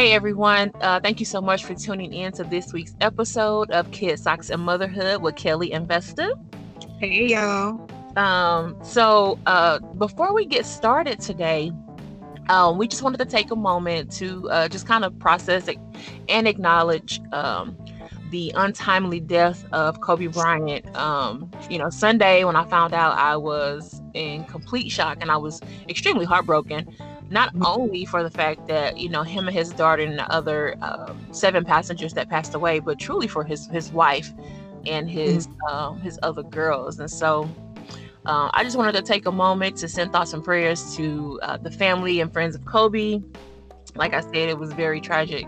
Hey everyone, uh, thank you so much for tuning in to this week's episode of Kid Socks, and Motherhood with Kelly and Vesta. Hey y'all. Um, so uh, before we get started today, um, we just wanted to take a moment to uh, just kind of process it and acknowledge um, the untimely death of Kobe Bryant. Um, you know, Sunday when I found out, I was in complete shock and I was extremely heartbroken. Not mm-hmm. only for the fact that you know him and his daughter and the other uh, seven passengers that passed away, but truly for his his wife and his mm-hmm. his other girls. And so, uh, I just wanted to take a moment to send thoughts and prayers to uh, the family and friends of Kobe. Like I said, it was very tragic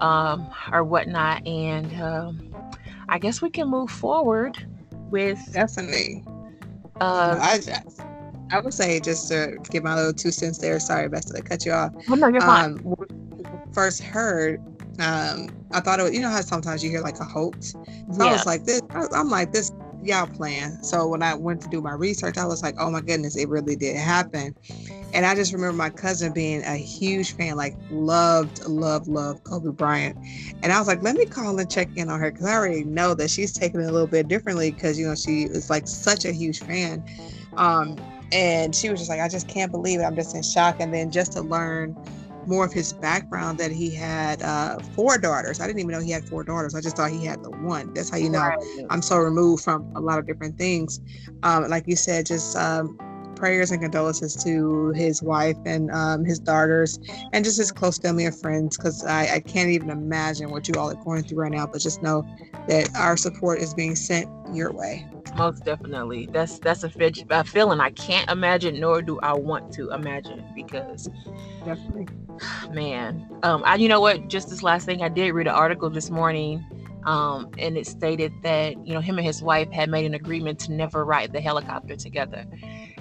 um, or whatnot. And um, I guess we can move forward with definitely. Uh, I, I would say just to give my little two cents there. Sorry, Best to cut you off. Oh, no, you're fine. Um, first heard, um, I thought it was, you know how sometimes you hear like a hoax. So yeah. I was like, this, I'm like, this y'all playing. So when I went to do my research, I was like, oh my goodness, it really did happen. And I just remember my cousin being a huge fan, like loved, loved, loved Kobe Bryant. And I was like, let me call and check in on her because I already know that she's taking it a little bit differently because, you know, she is like such a huge fan. Um, and she was just like, I just can't believe it. I'm just in shock. And then just to learn, more of his background that he had uh, four daughters. I didn't even know he had four daughters. I just thought he had the one. That's how you know right. I'm so removed from a lot of different things. Um, like you said, just um, prayers and condolences to his wife and um, his daughters and just his close family and friends because I, I can't even imagine what you all are going through right now. But just know that our support is being sent your way. Most definitely. That's that's a, a feeling i can't imagine nor do i want to imagine because definitely. man um i you know what? Just this last thing i did read an article this morning um and it stated that you know him and his wife had made an agreement to never ride the helicopter together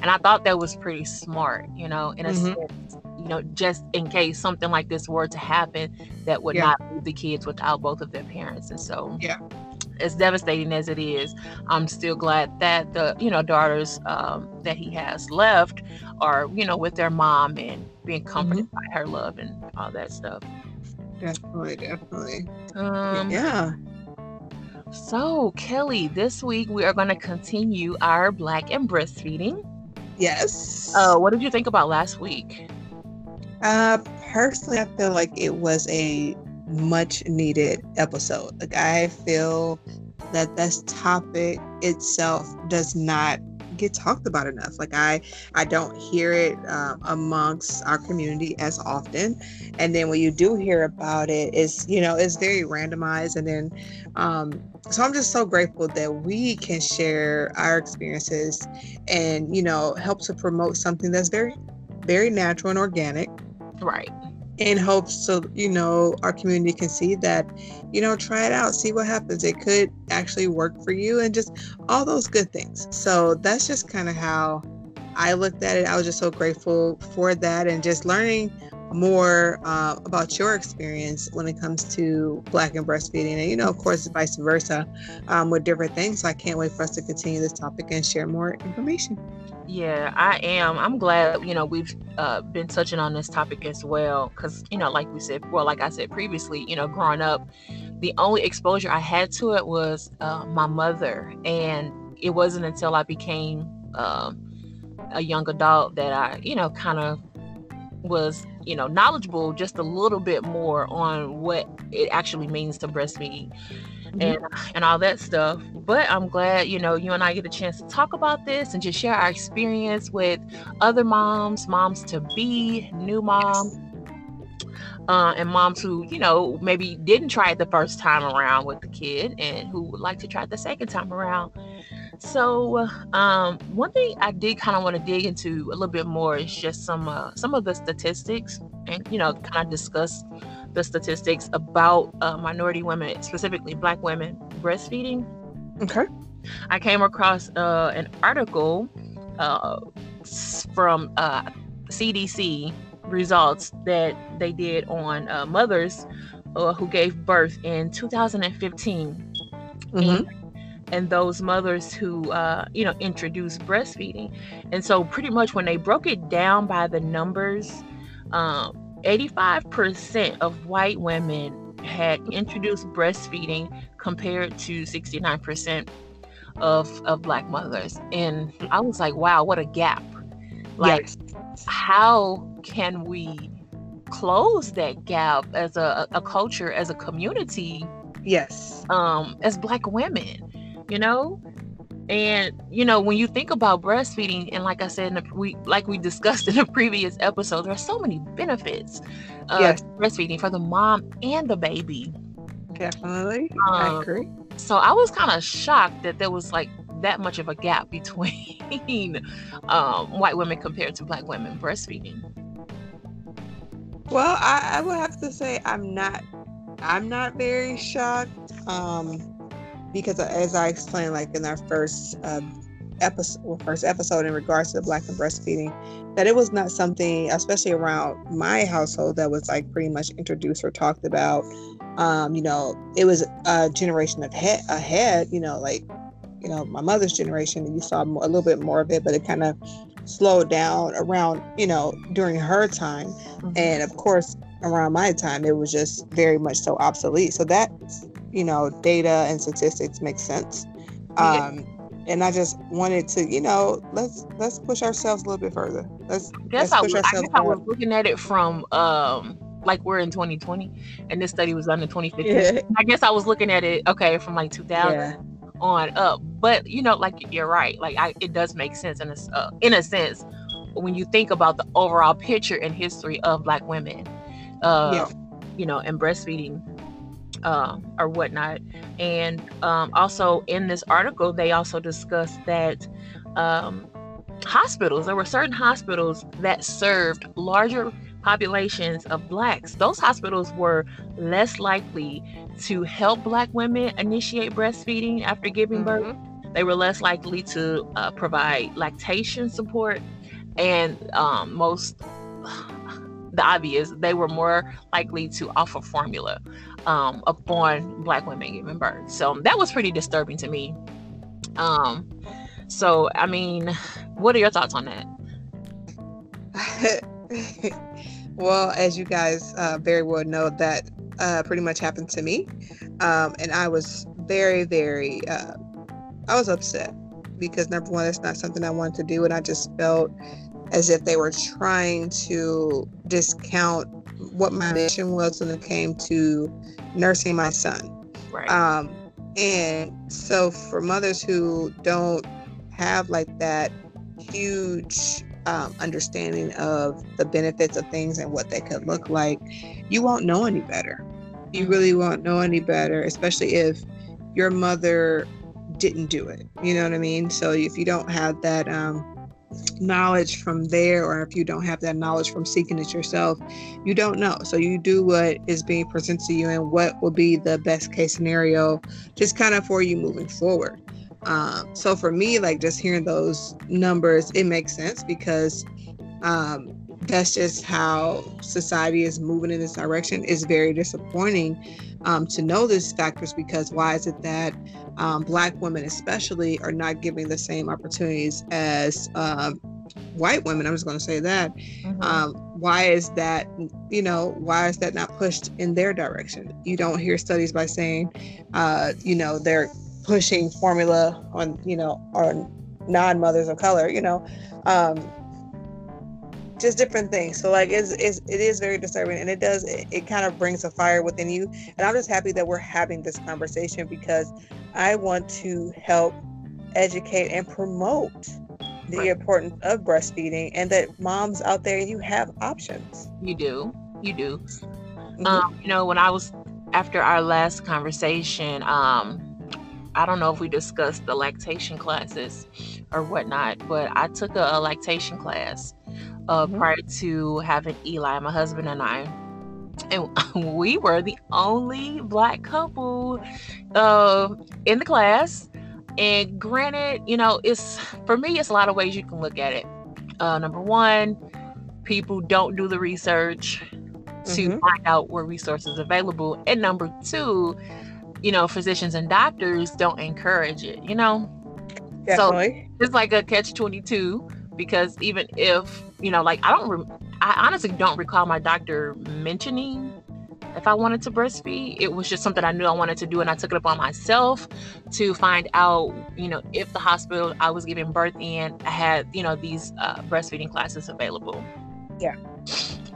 and i thought that was pretty smart you know in a mm-hmm. sense you know just in case something like this were to happen that would yeah. not leave the kids without both of their parents and so yeah as devastating as it is, I'm still glad that the you know daughters um, that he has left are you know with their mom and being comforted mm-hmm. by her love and all that stuff. Definitely, definitely. Um, yeah. So Kelly, this week we are going to continue our Black and breastfeeding. Yes. Uh, what did you think about last week? Uh, personally, I feel like it was a much needed episode. Like I feel that this topic itself does not get talked about enough. Like I, I don't hear it um, amongst our community as often. And then when you do hear about it, it's you know it's very randomized. And then, um, so I'm just so grateful that we can share our experiences and you know help to promote something that's very, very natural and organic. Right. In hopes so you know our community can see that you know try it out see what happens. It could actually work for you and just all those good things. So that's just kind of how i looked at it. I was just so grateful for that and just learning more uh, about your experience when it comes to black and breastfeeding and you know of course vice versa um, with different things so i can't wait for us to continue this topic and share more information yeah, I am. I'm glad, you know, we've uh, been touching on this topic as well. Because, you know, like we said, well, like I said previously, you know, growing up, the only exposure I had to it was uh, my mother. And it wasn't until I became uh, a young adult that I, you know, kind of was, you know, knowledgeable just a little bit more on what it actually means to breastfeed mm-hmm. and and all that stuff. But I'm glad, you know, you and I get a chance to talk about this and just share our experience with other moms, moms to be, new moms. Uh, and moms who, you know, maybe didn't try it the first time around with the kid and who would like to try it the second time around. So, um, one thing I did kind of want to dig into a little bit more is just some uh, some of the statistics, and you know, kind of discuss the statistics about uh, minority women, specifically Black women, breastfeeding. Okay. I came across uh, an article uh, from CDC uh, results that they did on uh, mothers uh, who gave birth in 2015. Mm-hmm. And, and those mothers who uh, you know introduced breastfeeding and so pretty much when they broke it down by the numbers um, 85% of white women had introduced breastfeeding compared to 69% of, of black mothers. And I was like, wow, what a gap. Like, yes. how can we close that gap as a, a culture, as a community? Yes. Um, as black women, you know? And you know, when you think about breastfeeding, and like I said, the, we like we discussed in a previous episode, there are so many benefits of yes. breastfeeding for the mom and the baby. Definitely, um, I agree. So I was kind of shocked that there was like that much of a gap between um, white women compared to black women breastfeeding. Well, I, I would have to say I'm not. I'm not very shocked. Um, because as I explained, like in our first uh, episode, well, first episode in regards to the black and breastfeeding, that it was not something, especially around my household, that was like pretty much introduced or talked about. Um, you know, it was a generation of he- ahead. You know, like you know my mother's generation, and you saw a little bit more of it, but it kind of slowed down around you know during her time, mm-hmm. and of course around my time, it was just very much so obsolete. So that you know, data and statistics make sense. Um. And I just wanted to, you know, let's let's push ourselves a little bit further. Let's, I guess, let's I, I, guess I was looking at it from um, like we're in 2020 and this study was done in 2015. Yeah. I guess I was looking at it okay from like 2000 yeah. on up. But you know, like you're right. Like I, it does make sense in a uh, in a sense when you think about the overall picture and history of Black women. Uh, yeah. You know, and breastfeeding um, or whatnot. And um, also in this article, they also discussed that um, hospitals, there were certain hospitals that served larger populations of blacks. Those hospitals were less likely to help black women initiate breastfeeding after giving birth. Mm-hmm. They were less likely to uh, provide lactation support. And um, most the obvious, they were more likely to offer formula um, upon black women giving birth. So that was pretty disturbing to me. Um, so I mean, what are your thoughts on that? well, as you guys uh, very well know, that uh, pretty much happened to me, um, and I was very, very, uh, I was upset because number one, it's not something I wanted to do, and I just felt as if they were trying to discount what my mission was when it came to nursing my son. Right. Um, and so for mothers who don't have like that huge um, understanding of the benefits of things and what they could look like, you won't know any better. You really won't know any better, especially if your mother didn't do it. You know what I mean? So if you don't have that um, knowledge from there or if you don't have that knowledge from seeking it yourself you don't know. So you do what is being presented to you and what will be the best case scenario just kind of for you moving forward. Um, so for me like just hearing those numbers it makes sense because um, that's just how society is moving in this direction. Is very disappointing um, to know these factors because why is it that um, black women especially are not giving the same opportunities as um, white women? I'm just going to say that. Mm-hmm. Um, why is that you know why is that not pushed in their direction? You don't hear studies by saying uh, you know they're pushing formula on you know on non-mothers of color you know? Um, just different things. So like it's, it's it is very disturbing and it does it, it kind of brings a fire within you. And I'm just happy that we're having this conversation because I want to help educate and promote the right. importance of breastfeeding and that moms out there you have options. You do. You do. Mm-hmm. Um, you know, when I was after our last conversation, um, I don't know if we discussed the lactation classes or whatnot, but I took a, a lactation class uh, mm-hmm. prior to having Eli, my husband and I. And we were the only black couple uh, in the class. And granted, you know, it's for me, it's a lot of ways you can look at it. Uh, number one, people don't do the research to mm-hmm. find out where resources available. And number two, you know, physicians and doctors don't encourage it, you know? Definitely. So it's like a catch 22 because even if you know like i don't re- i honestly don't recall my doctor mentioning if i wanted to breastfeed. It was just something i knew i wanted to do and i took it upon myself to find out you know if the hospital i was giving birth in had you know these uh, breastfeeding classes available. Yeah.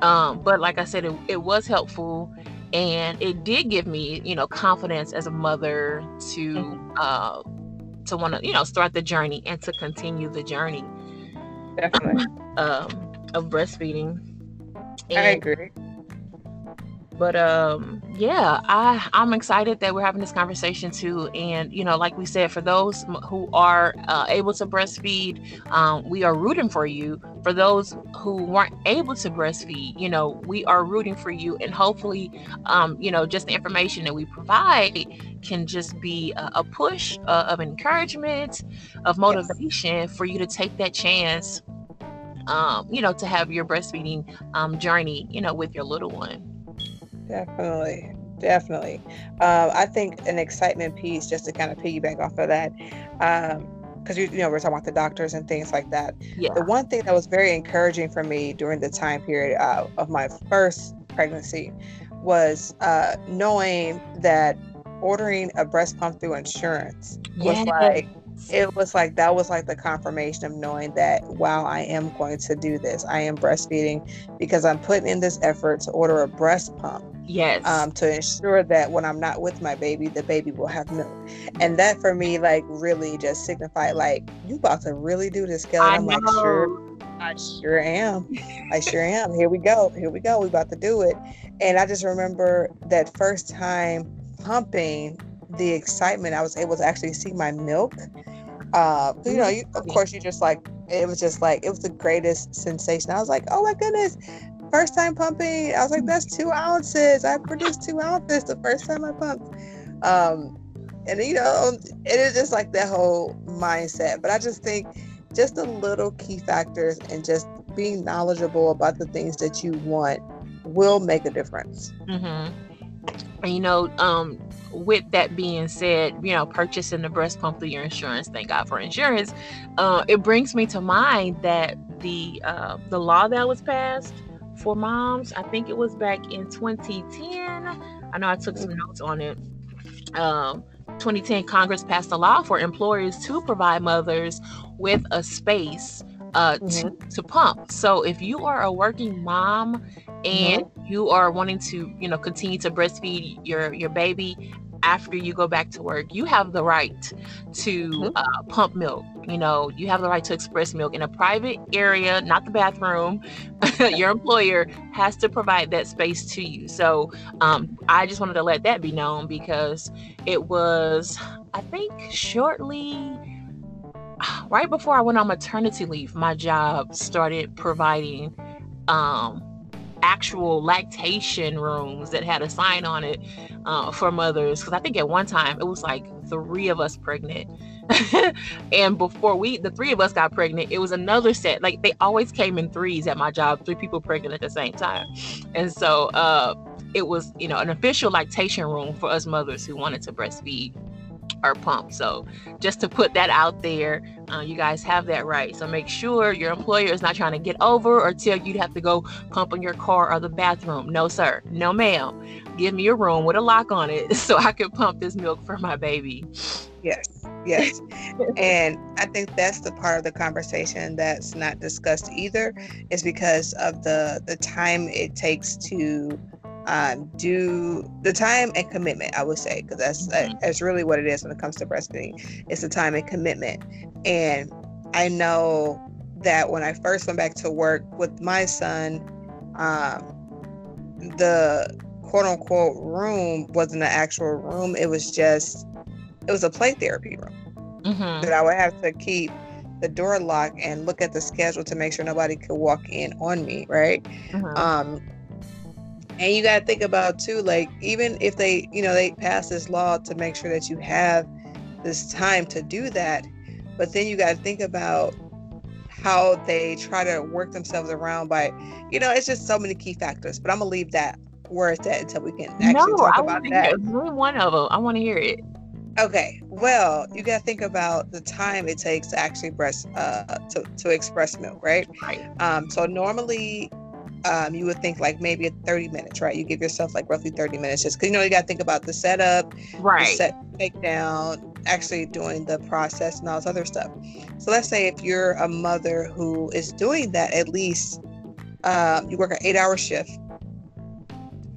Um but like i said it, it was helpful and it did give me you know confidence as a mother to mm-hmm. uh to want to you know start the journey and to continue the journey definitely. Um of breastfeeding. And, i agree but um yeah i i'm excited that we're having this conversation too. And you know like we said for those who are uh, able to breastfeed um, we are rooting for you. For those who weren't able to breastfeed you know we are rooting for you. And hopefully um, you know just the information that we provide can just be a, a push uh, of encouragement of motivation yes. for you to take that chance um, you know to have your breastfeeding um, journey you know with your little one Definitely. Definitely. Um, I think an excitement piece, just to kind of piggyback off of that, because um, you, you know we're talking about the doctors and things like that. Yeah. The one thing that was very encouraging for me during the time period uh, of my first pregnancy was uh, knowing that ordering a breast pump through insurance was like it was like that was like the confirmation of knowing that wow i am going to do this i am breastfeeding because i'm putting in this effort to order a breast pump yes um, to ensure that when i'm not with my baby the baby will have milk and that for me like really just signified like you about to really do this girl i'm like sure I sure am. I sure am. Here we go. Here we go. We about to do it. And I just remember that first time pumping the excitement I was able to actually see my milk. Uh, you know, you, of course, you just like it was just like it was the greatest sensation. I was like, oh my goodness, first time pumping. I was like, that's two ounces. I produced two ounces the first time I pumped. Um, and you know, it is just like that whole mindset. But I just think just the little key factors and just being knowledgeable about the things that you want will make a difference. Mm-hmm. And you know, um, with that being said, you know, purchasing the breast pump through your insurance, thank God for insurance. Uh, it brings me to mind that the uh, the law that was passed for moms, I think it was back in 2010. I know I took some notes on it. Um, 2010, Congress passed a law for employers to provide mothers with a space uh, mm-hmm. to, to pump. So if you are a working mom and mm-hmm. You are wanting to, you know, continue to breastfeed your your baby after you go back to work, you have the right to mm-hmm. uh, pump milk. You know, you have the right to express milk in a private area, not the bathroom. Your employer has to provide that space to you. So um, I just wanted to let that be known because it was, I think, shortly right before I went on maternity leave, my job started providing um, actual lactation rooms that had a sign on it uh, for mothers. Because I think at one time it was like three of us pregnant. and before we, the three of us got pregnant, it was another set. Like they always came in threes at my job, three people pregnant at the same time. And so uh, it was, you know, an official lactation room for us mothers who wanted to breastfeed or pump. So just to put that out there, uh, you guys have that right. So make sure your employer is not trying to get over or tell you to have to go pump in your car or the bathroom. No, sir. No, ma'am. Give me a room with a lock on it so I can pump this milk for my baby. Yes, yes. and I think that's the part of the conversation that's not discussed either, is because of the the time it takes to um, do the time and commitment. I would say because that's uh, mm-hmm. that's really what it is when it comes to breastfeeding. It's the time and commitment, and I know that when I first went back to work with my son, um, the quote unquote room wasn't an actual room. It was just it was a play therapy room mm-hmm. that I would have to keep the door locked and look at the schedule to make sure nobody could walk in on me, right? Mm-hmm. Um, and you got to think about too, like even if they, you know, they pass this law to make sure that you have this time to do that, but then you got to think about how they try to work themselves around by, you know, it's just so many key factors. But I'm gonna leave that where it's at until we can actually no, talk I about that. Hear one of them. I want to hear it. Okay, well, you got to think about the time it takes to actually breast uh, to to express milk, right? Right. Um, so normally, um, you would think like maybe 30 minutes, right? You give yourself like roughly 30 minutes, just because you know you got to think about the setup, Right. the set takedown, actually doing the process and all this other stuff. So let's say if you're a mother who is doing that, at least um, you work an eight-hour shift,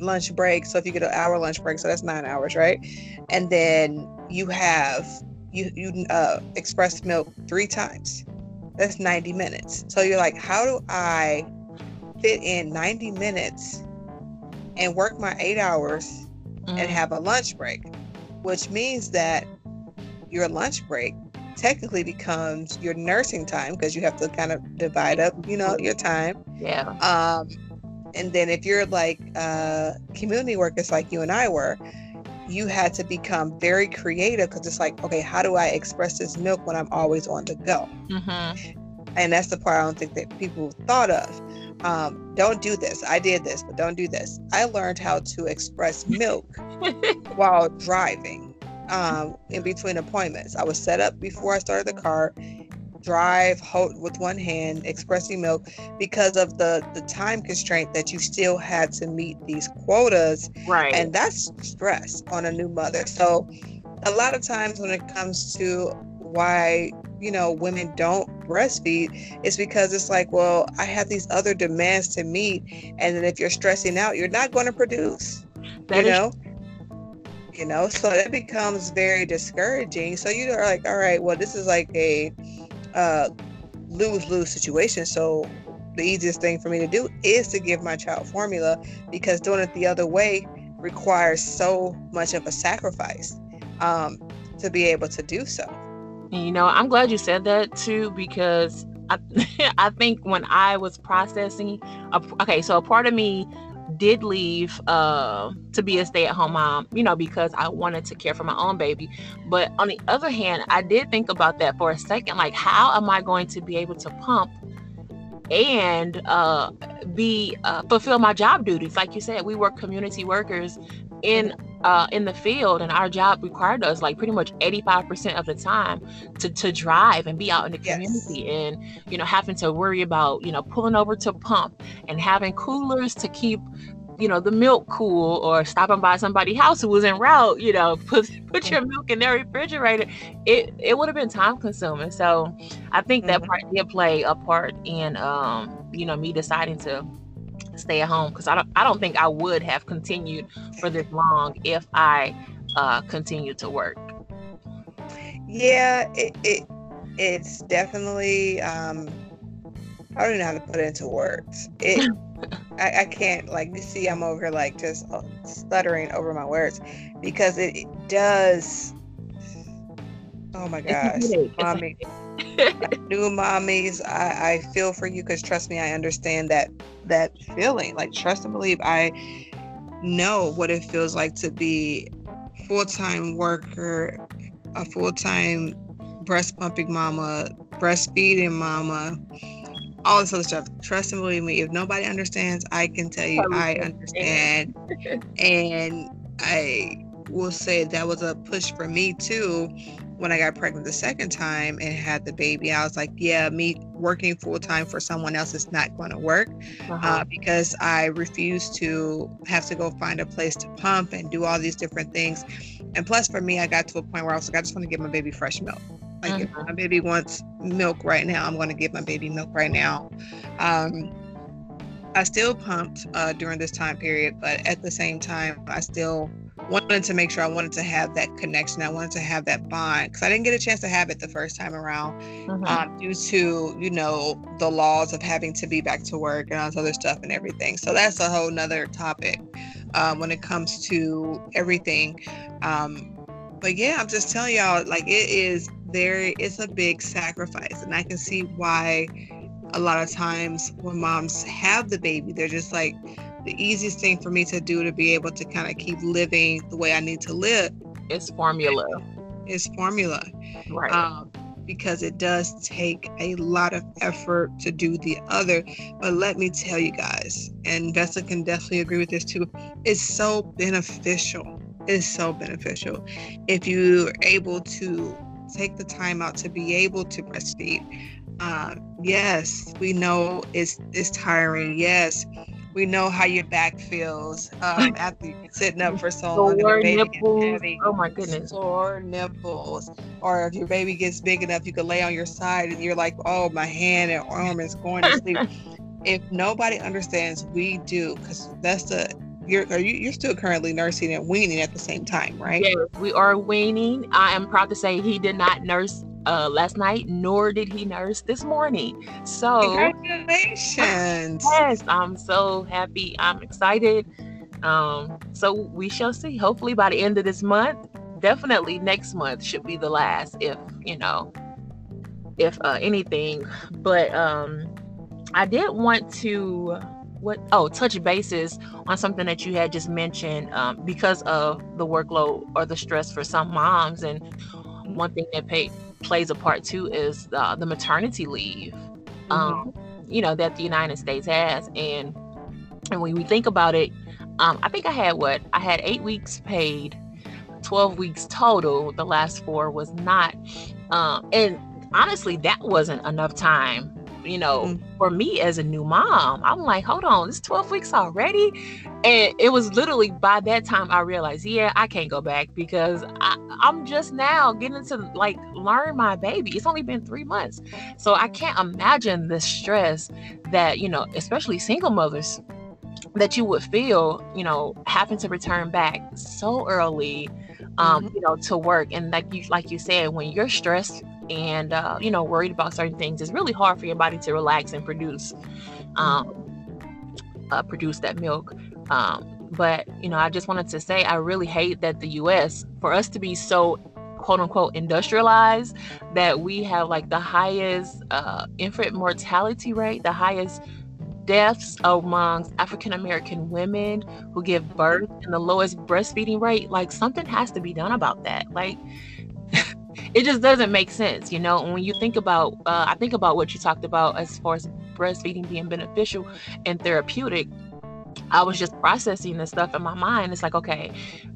lunch break. So if you get an hour lunch break, so that's nine hours, right? And then you have you you uh, express milk three times. That's 90 minutes. So you're like, how do I fit in 90 minutes and work my eight hours and Mhm. have a lunch break, which means that your lunch break technically becomes your nursing time because you have to kind of divide up, you know, your time. Yeah. Um, and then if you're like uh, community workers like you and I were, you had to become very creative because it's like, okay, how do I express this milk when I'm always on the go? Mm-hmm. And that's the part I don't think that people thought of. Um, don't do this. I did this, but don't do this. I learned how to express milk while driving um, in between appointments. I was set up before I started the car, drive, hold with one hand, expressing milk because of the the time constraint that you still had to meet these quotas, Right. and that's stress on a new mother. So, a lot of times when it comes to why you know women don't breastfeed it's because it's like well i have these other demands to meet and then if you're stressing out you're not going to produce That you is- know? You know so that becomes very discouraging. So you are like all right well this is like a uh lose-lose situation so the easiest thing for me to do is to give my child formula because doing it the other way requires so much of a sacrifice um, to be able to do so You know, I'm glad you said that too because I I think when I was processing, okay, so a part of me did leave uh, to be a stay-at-home mom, you know, because I wanted to care for my own baby. But on the other hand, I did think about that for a second, like how am I going to be able to pump and uh, be uh, fulfill my job duties? Like you said, we were community workers in uh, in the field, and our job required us like pretty much 85% of the time to, to drive and be out in the Yes. community and you know having to worry about you know pulling over to pump and having coolers to keep you know the milk cool or stopping by somebody's house who was en route you know put put your milk in their refrigerator it it would have been time consuming so i think that Mhm. part did play a part in um you know me deciding to stay at home because i don't i don't think i would have continued for this long if i uh continued to work. Yeah it, it it's definitely um i don't even know how to put it into words. It I, I can't like you see i'm over here like just uh, stuttering over my words because it, it does oh my gosh headache. It's a mommy. new mommies i i feel for you because trust me i understand that that feeling like trust and believe i know what it feels like to be full-time worker a full-time breast pumping mama breastfeeding mama all this other stuff. Trust and believe me if nobody understands i can tell you i understand. And i will say that was a push for me too when I got pregnant the second time and had the baby, I was like, yeah, me working full time for someone else is not going to work Uh-huh. uh, because I refuse to have to go find a place to pump and do all these different things. And plus, for me, I got to a point where I was like, I just want to give my baby fresh milk. Like, if Mhm. my baby wants milk right now, I'm going to give my baby milk right now. Um, I still pumped uh, during this time period, but at the same time, I still wanted to make sure I wanted to have that connection. I wanted to have that bond because I didn't get a chance to have it the first time around Mhm. um, due to you know the laws of having to be back to work and all this other stuff and everything. So that's a whole nother topic um, when it comes to everything. Um, but yeah, I'm just telling y'all, like it is very, it's a big sacrifice, and I can see why a lot of times when moms have the baby, they're just like the easiest thing for me to do to be able to kind of keep living the way I need to live is formula is formula right um, because it does take a lot of effort to do the other. But let me tell you guys, and Vesta can definitely agree with this too, it's so beneficial It's so beneficial. If you're able to take the time out to be able to breastfeed, uh, yes, we know it's it's tiring. Yes, we know how your back feels um, after sitting up for so long. Sore nipples. Oh my goodness. Sore nipples. Or if your baby gets big enough, you can lay on your side and you're like, oh, my hand and arm is going to sleep. if nobody understands, we do, because that's the you're are you, you're still currently nursing and weaning at the same time, right? Yes, we are weaning. I am proud to say he did not nurse uh, last night, nor did he nurse this morning. So congratulations! yes, I'm so happy. I'm excited. Um, so we shall see. Hopefully by the end of this month, definitely next month should be the last, if you know, if uh, anything. But um, I did want to what oh touch bases on something that you had just mentioned um, because of the workload or the stress for some moms and one thing that pay, plays a part too is uh, the maternity leave mm-hmm. um, you know that the united states has. And and when we think about it um, i think i had what? I had eight weeks paid 12 weeks total. The last four was not um, and honestly that wasn't enough time you know, mm-hmm. for me as a new mom, I'm like, hold on, it's 12 weeks already. And it was literally by that time I realized, yeah, I can't go back because I, I'm just now getting to like learn my baby. It's only been three months. So I can't imagine the stress that, you know, especially single mothers that you would feel, you know, having to return back so early um, mm-hmm. you know, to work. And like you like you said, when you're stressed and uh, you know worried about certain things it's really hard for your body to relax and produce um, uh, produce that milk um, but you know i just wanted to say i really hate that the us for us to be so quote unquote industrialized that we have like the highest uh, infant mortality rate the highest deaths amongst African American women who give birth and the lowest breastfeeding rate, like something has to be done about that. Like it just doesn't make sense, you know. And when you think about, uh, I think about what you talked about as far as breastfeeding being beneficial and therapeutic. I was just processing this stuff in my mind. It's like, okay,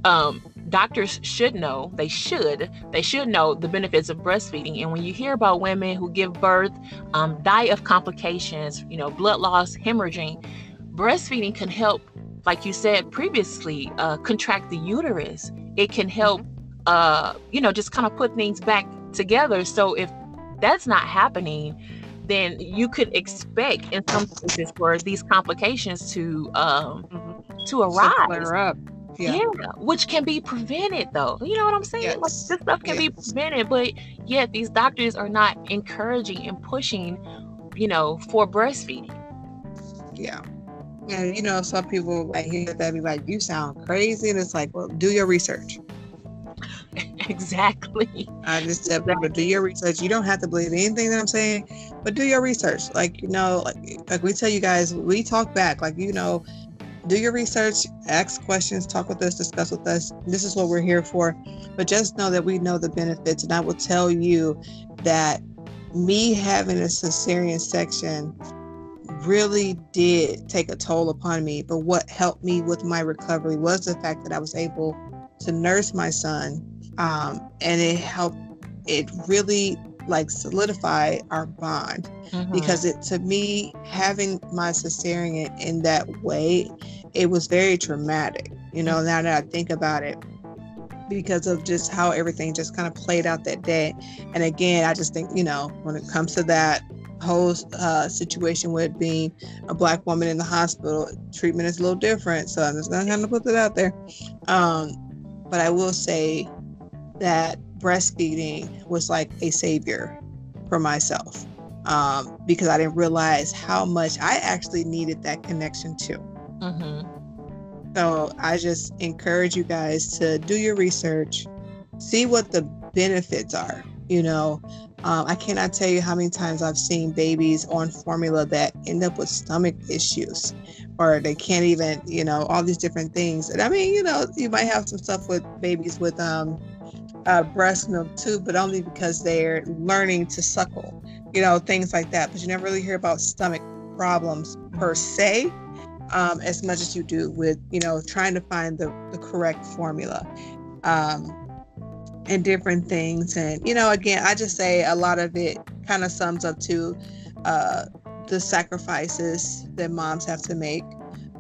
um, doctors should know, they should, they should know the benefits of breastfeeding. And when you hear about women who give birth, um, die of complications, you know, blood loss, hemorrhaging, breastfeeding can help, like you said previously, uh, contract the uterus. It can help uh, you know, just kind of put things back together. So if that's not happening, then you could expect in some cases for these complications to um mm-hmm. to arise. up. Yeah. yeah. which can be prevented though. You know what I'm saying? Yes. Like this stuff can yes. be prevented, but yet these doctors are not encouraging and pushing, you know, for breastfeeding. Yeah. And you know, some people like hear that be like, "You sound crazy," and it's like, "Well, do your research." Exactly. I just said, exactly. do your research. You don't have to believe anything that I'm saying, but do your research. Like you know, like like we tell you guys, we talk back. Like you know, do your research, ask questions, talk with us, discuss with us. This is what we're here for. But just know that we know the benefits, and I will tell you that me having a cesarean section really did take a toll upon me. But what helped me with my recovery was the fact that I was able to nurse my son um, and it helped it really like solidify our bond. Mm-hmm. because it to me having my cesarean in that way it was very traumatic you know now that i think about it. Because of just how everything just kind of played out that day. And again i just think you know when it comes to that whole uh, situation with being a black woman in the hospital treatment is a little different so i'm just going to kinda put that out there. Um, but i will say that breastfeeding was like a savior for myself um, because I didn't realize how much I actually needed that connection too. Mm-hmm. So I just encourage you guys to do your research, see what the benefits are. You know, um, I cannot tell you how many times I've seen babies on formula that end up with stomach issues or they can't even, you know, all these different things. And I mean, you know, you might have some stuff with babies with um, uh, breast milk too, but only because they're learning to suckle, you know, things like that. But you never really hear about stomach problems per se. um, as much as you do with you know trying to find the, the correct formula um, and different things and you know again i just say a lot of it kind of sums up to uh, the sacrifices that moms have to make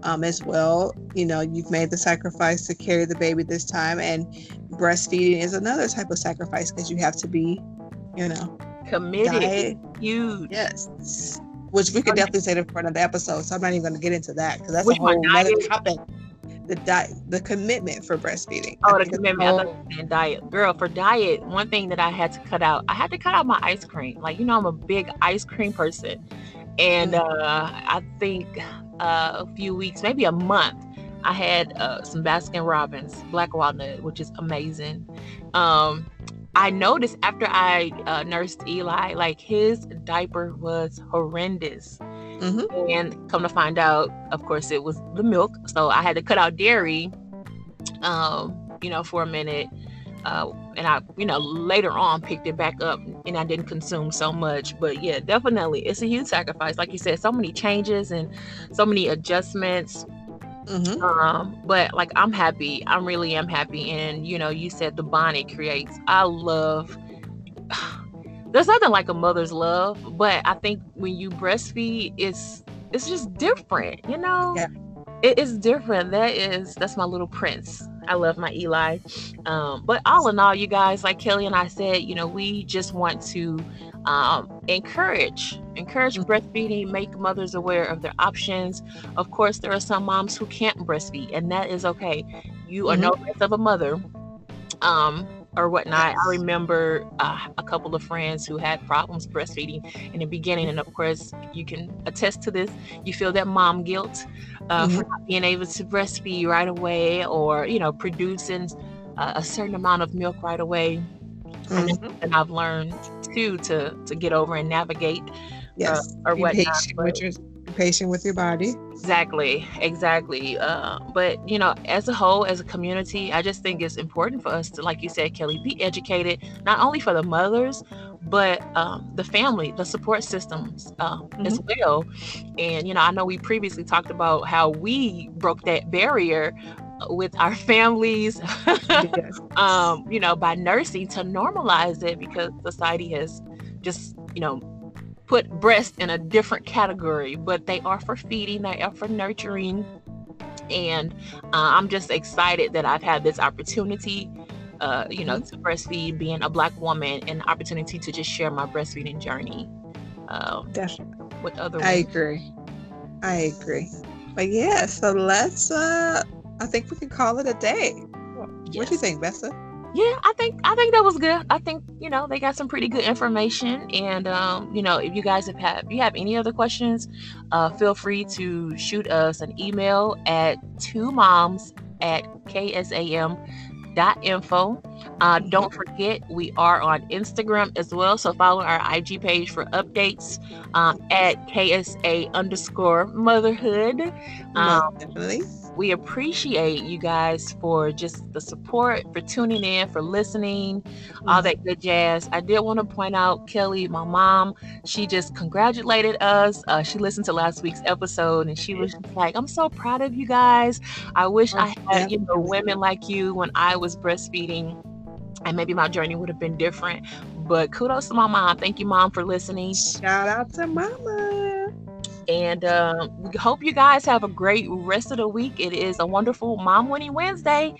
um, as well you know you've made the sacrifice to carry the baby this time and breastfeeding is another type of sacrifice because you have to be you know committed diet. huge yes which we could definitely say that for another episode. So I'm not even going to get into that because that's which a whole other topic. The diet, the commitment for breastfeeding. Oh, the commitment. I diet, girl. For diet, one thing that I had to cut out, I had to cut out my ice cream. Like you know, I'm a big ice cream person, and mm-hmm. uh, I think uh, a few weeks, maybe a month, I had uh, some Baskin Robbins black walnut, which is amazing. Um, I noticed after I uh, nursed Eli, like his diaper was horrendous. Mm-hmm. And come to find out, of course, it was the milk. So I had to cut out dairy, um, you know, for a minute. Uh, and I, you know, later on picked it back up and I didn't consume so much. But yeah, definitely, it's a huge sacrifice. Like you said, so many changes and so many adjustments Mm-hmm. Um, but like I'm happy. I really am happy. And you know, you said the bond it creates. I love there's nothing like a mother's love, but I think when you breastfeed, it's it's just different, you know? Yeah. It is different. That is that's my little prince. I love my Eli. Um, but all in all, you guys, like Kelly and I said, you know, we just want to um, encourage encourage breastfeeding make mothers aware of their options of course there are some moms who can't breastfeed and that is okay you are mm-hmm. no less of a mother um, or whatnot. I remember uh, a couple of friends who had problems breastfeeding in the beginning, and of course, you can attest to this. You feel that mom guilt uh, mm-hmm. for not being able to breastfeed right away, or you know, producing uh, a certain amount of milk right away. Mm-hmm. And I've learned too to to get over and navigate. Uh, yes, or what patient your patient with your body. Exactly, exactly. Uh, but you know, as a whole, as a community, I just think it's important for us to, like you said, Kelly, be educated not only for the mothers, but um, the family, the support systems uh, mm-hmm. as well. And you know, I know we previously talked about how we broke that barrier with our families, yes. um, you know, by nursing to normalize it because society has just, you know, put breast in a different category, but they are for feeding, they are for nurturing. And uh, I'm just excited that I've had this opportunity, uh, you know, to breastfeed, being a Black woman, and opportunity to just share my breastfeeding journey. Uh, Definitely. With other women. I agree. I agree. But yeah, so let's uh I think we can call it a day. Yes. What do you think, Vesta? Yeah, I think I think that was good. I think you know they got some pretty good information, and um, you know if you guys have had if you have any other questions, uh, feel free to shoot us an email at two moms at ksam dot info. Uh, don't forget, we are on Instagram as well. So follow our IG page for updates um, at KSA underscore motherhood. Um, Definitely we appreciate you guys for just the support, for tuning in, for listening, all that good jazz. I did want to point out Kelly, my mom, she just congratulated us. Uh, she listened to last week's episode and she was like, I'm so proud of you guys. I wish I had, you know, women like you when I was breastfeeding. And maybe my journey would have been different. But kudos to my mom. Thank you, mom, for listening. Shout out to mama. And uh, we hope you guys have a great rest of the week. It is a wonderful Mom Winning Wednesday.